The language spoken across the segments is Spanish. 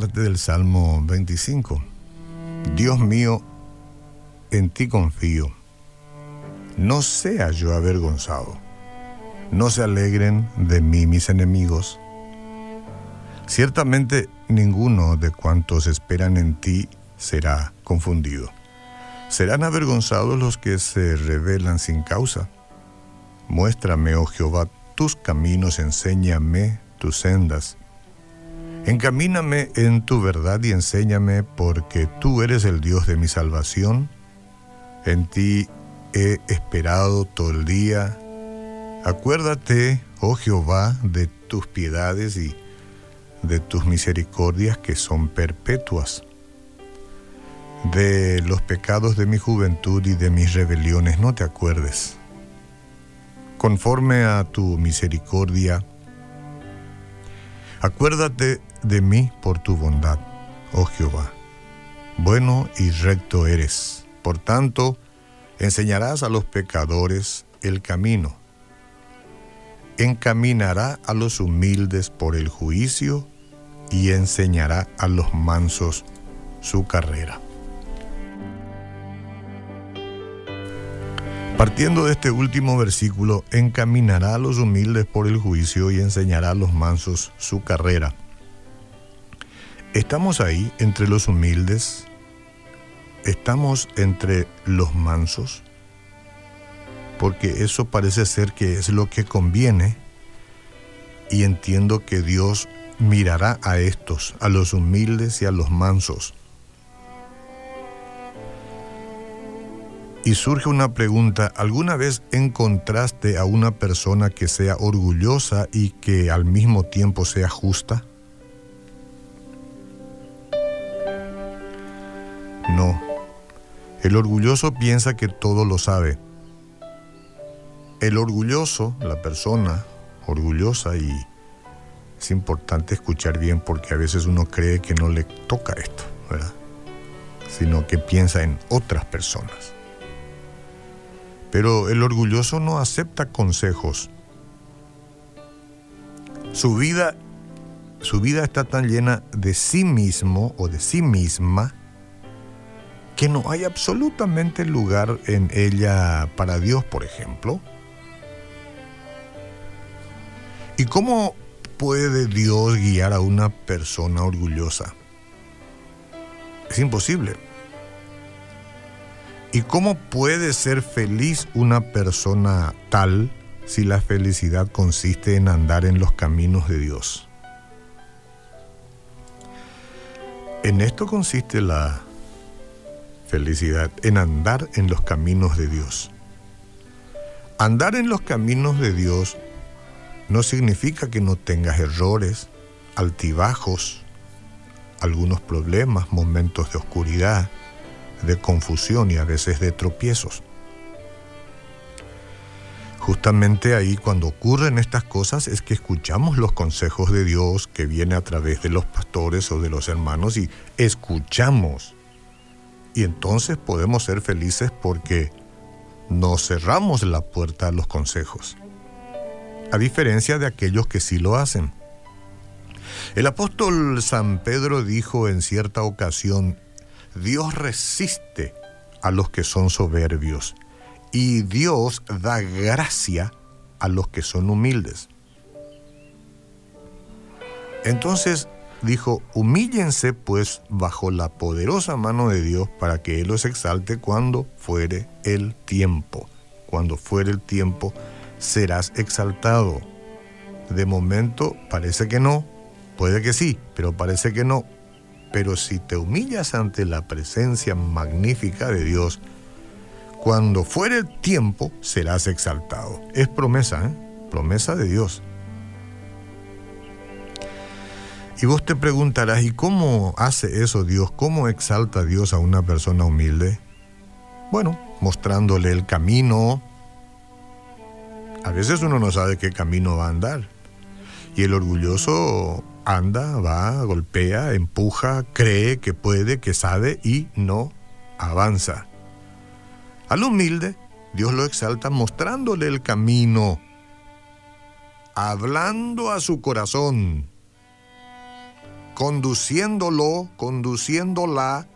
parte del Salmo 25. Dios mío, en ti confío. No sea yo avergonzado. No se alegren de mí mis enemigos. Ciertamente ninguno de cuantos esperan en ti será confundido. Serán avergonzados los que se rebelan sin causa. Muéstrame, oh Jehová, tus caminos, enséñame tus sendas. Encamíname en tu verdad y enséñame, porque tú eres el Dios de mi salvación. En ti he esperado todo el día. Acuérdate, oh Jehová, de tus piedades y de tus misericordias que son perpetuas. De los pecados de mi juventud y de mis rebeliones no te acuerdes. Conforme a tu misericordia, acuérdate de mí por tu bondad, oh Jehová. Bueno y recto eres. Por tanto, enseñarás a los pecadores el camino. Encaminará a los humildes por el juicio y enseñará a los mansos su carrera. Partiendo de este último versículo, encaminará a los humildes por el juicio y enseñará a los mansos su carrera. Estamos ahí entre los humildes, estamos entre los mansos, porque eso parece ser que es lo que conviene y entiendo que Dios mirará a estos, a los humildes y a los mansos. Y surge una pregunta, ¿alguna vez encontraste a una persona que sea orgullosa y que al mismo tiempo sea justa? No. El orgulloso piensa que todo lo sabe. El orgulloso, la persona orgullosa y es importante escuchar bien porque a veces uno cree que no le toca esto, ¿verdad? Sino que piensa en otras personas. Pero el orgulloso no acepta consejos. Su vida, su vida está tan llena de sí mismo o de sí misma que no hay absolutamente lugar en ella para Dios, por ejemplo. ¿Y cómo puede Dios guiar a una persona orgullosa? Es imposible. ¿Y cómo puede ser feliz una persona tal si la felicidad consiste en andar en los caminos de Dios? En esto consiste la felicidad, en andar en los caminos de Dios. Andar en los caminos de Dios no significa que no tengas errores, altibajos, algunos problemas, momentos de oscuridad, de confusión y a veces de tropiezos. Justamente ahí cuando ocurren estas cosas es que escuchamos los consejos de Dios que viene a través de los pastores o de los hermanos y escuchamos. Y entonces podemos ser felices porque no cerramos la puerta a los consejos, a diferencia de aquellos que sí lo hacen. El apóstol San Pedro dijo en cierta ocasión, Dios resiste a los que son soberbios y Dios da gracia a los que son humildes. Entonces dijo, humíllense pues bajo la poderosa mano de Dios para que Él los exalte cuando fuere el tiempo. Cuando fuere el tiempo serás exaltado. De momento parece que no, puede que sí, pero parece que no, pero si te humillas ante la presencia magnífica de Dios, cuando fuere el tiempo serás exaltado. Es promesa, ¿eh? promesa de Dios. Y vos te preguntarás, ¿y cómo hace eso Dios? ¿Cómo exalta Dios a una persona humilde? Bueno, mostrándole el camino. A veces uno no sabe qué camino va a andar. Y el orgulloso anda, va, golpea, empuja, cree que puede, que sabe y no avanza. Al humilde, Dios lo exalta mostrándole el camino, hablando a su corazón, conduciéndolo, conduciéndola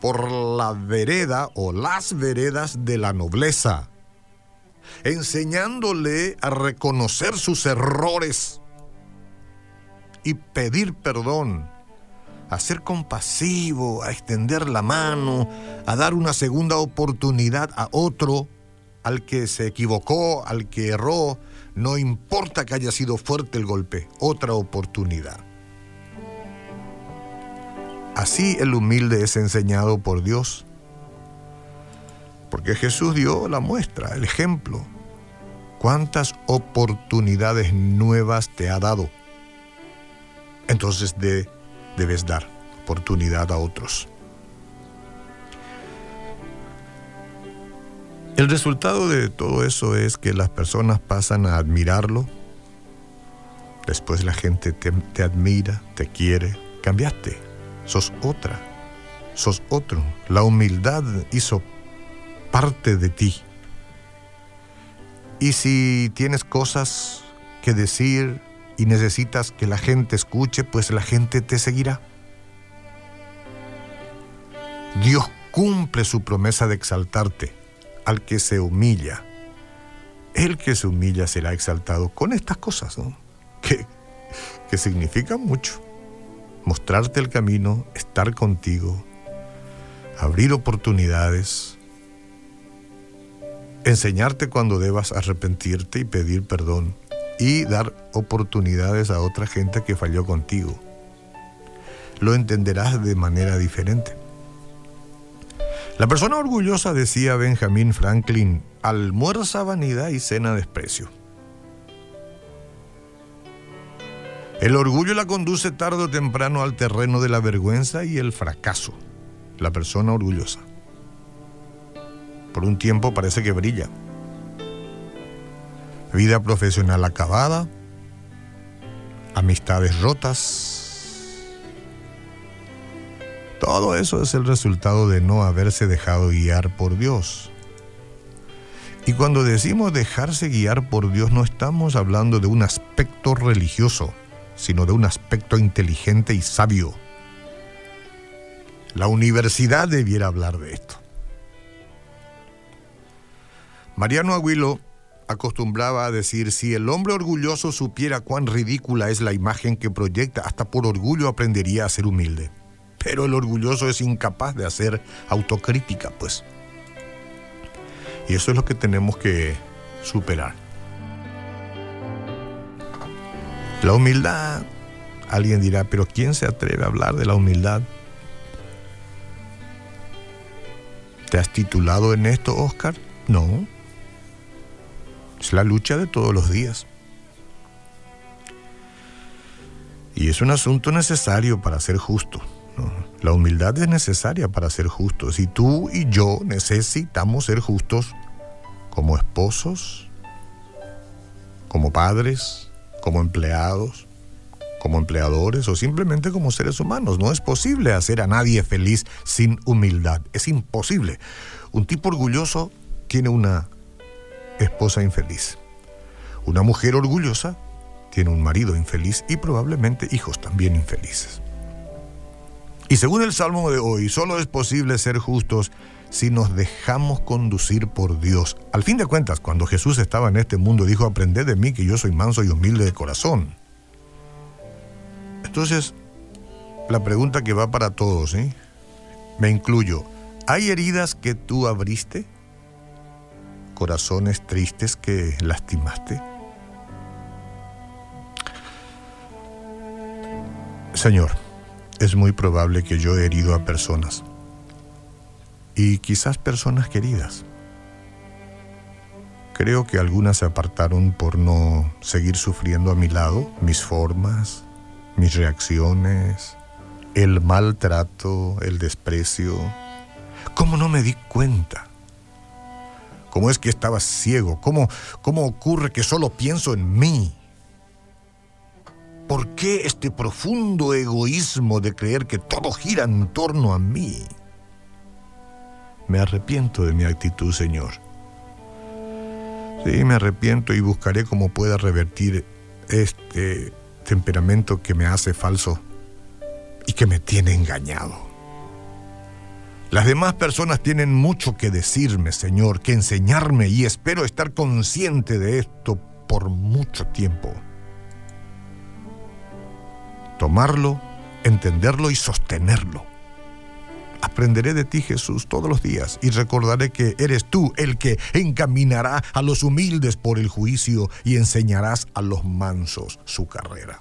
por la vereda o las veredas de la nobleza, enseñándole a reconocer sus errores y pedir perdón, a ser compasivo, a extender la mano, a dar una segunda oportunidad a otro, al que se equivocó, al que erró, no importa que haya sido fuerte el golpe, otra oportunidad. Así el humilde es enseñado por Dios. Porque Jesús dio la muestra, el ejemplo. ¿Cuántas oportunidades nuevas te ha dado? Entonces debes dar oportunidad a otros. El resultado de todo eso es que las personas pasan a admirarlo. Después la gente te, te admira, te quiere. Cambiaste sos otra, sos otro. La humildad hizo parte de ti. Y si tienes cosas que decir y necesitas que la gente escuche, pues la gente te seguirá. Dios cumple su promesa de exaltarte al que se humilla. El que se humilla será exaltado con estas cosas, que, que significan mucho mostrarte el camino, estar contigo, abrir oportunidades, enseñarte cuando debas arrepentirte y pedir perdón y dar oportunidades a otra gente que falló contigo. Lo entenderás de manera diferente. La persona orgullosa, decía Benjamin Franklin, almuerza vanidad y cena desprecio. El orgullo la conduce tarde o temprano al terreno de la vergüenza y el fracaso. La persona orgullosa. Por un tiempo parece que brilla. Vida profesional acabada, amistades rotas. Todo eso es el resultado de no haberse dejado guiar por Dios. Y cuando decimos dejarse guiar por Dios no estamos hablando de un aspecto religioso sino de un aspecto inteligente y sabio. La universidad debiera hablar de esto. Mariano Aguilo acostumbraba a decir, si el hombre orgulloso supiera cuán ridícula es la imagen que proyecta, hasta por orgullo aprendería a ser humilde. Pero el orgulloso es incapaz de hacer autocrítica, pues. Y eso es lo que tenemos que superar. La humildad, alguien dirá, pero ¿quién se atreve a hablar de la humildad? ¿Te has titulado en esto, Oscar? No. Es la lucha de todos los días. Y es un asunto necesario para ser justo. La humildad es necesaria para ser justos. Y tú y yo necesitamos ser justos como esposos, como padres, como empleados, como empleadores o simplemente como seres humanos. No es posible hacer a nadie feliz sin humildad. Es imposible. Un tipo orgulloso tiene una esposa infeliz. Una mujer orgullosa tiene un marido infeliz y probablemente hijos también infelices. Y según el Salmo de hoy, solo es posible ser justos si nos dejamos conducir por Dios. Al fin de cuentas, cuando Jesús estaba en este mundo, dijo, aprended de mí que yo soy manso y humilde de corazón. Entonces, la pregunta que va para todos, me incluyo, ¿hay heridas que tú abriste? ¿Corazones tristes que lastimaste? Señor, es muy probable que yo he herido a personas y quizás personas queridas. Creo que algunas se apartaron por no seguir sufriendo a mi lado mis formas, mis reacciones, el maltrato, el desprecio. ¿Cómo no me di cuenta? ¿Cómo es que estaba ciego? ¿Cómo, cómo ocurre que solo pienso en mí? ¿Por qué este profundo egoísmo de creer que todo gira en torno a mí? Me arrepiento de mi actitud, Señor. Sí, me arrepiento y buscaré cómo pueda revertir este temperamento que me hace falso y que me tiene engañado. Las demás personas tienen mucho que decirme, Señor, que enseñarme y espero estar consciente de esto por mucho tiempo. Tomarlo, entenderlo y sostenerlo. Aprenderé de ti, Jesús, todos los días y recordaré que eres tú el que encaminará a los humildes por el juicio y enseñarás a los mansos su carrera.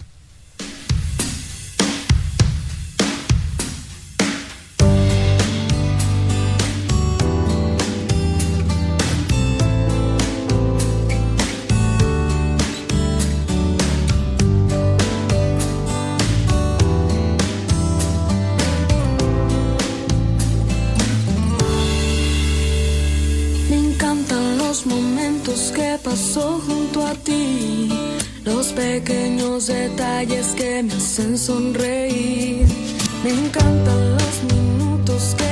Detalles que me hacen sonreír. Me encantan los minutos que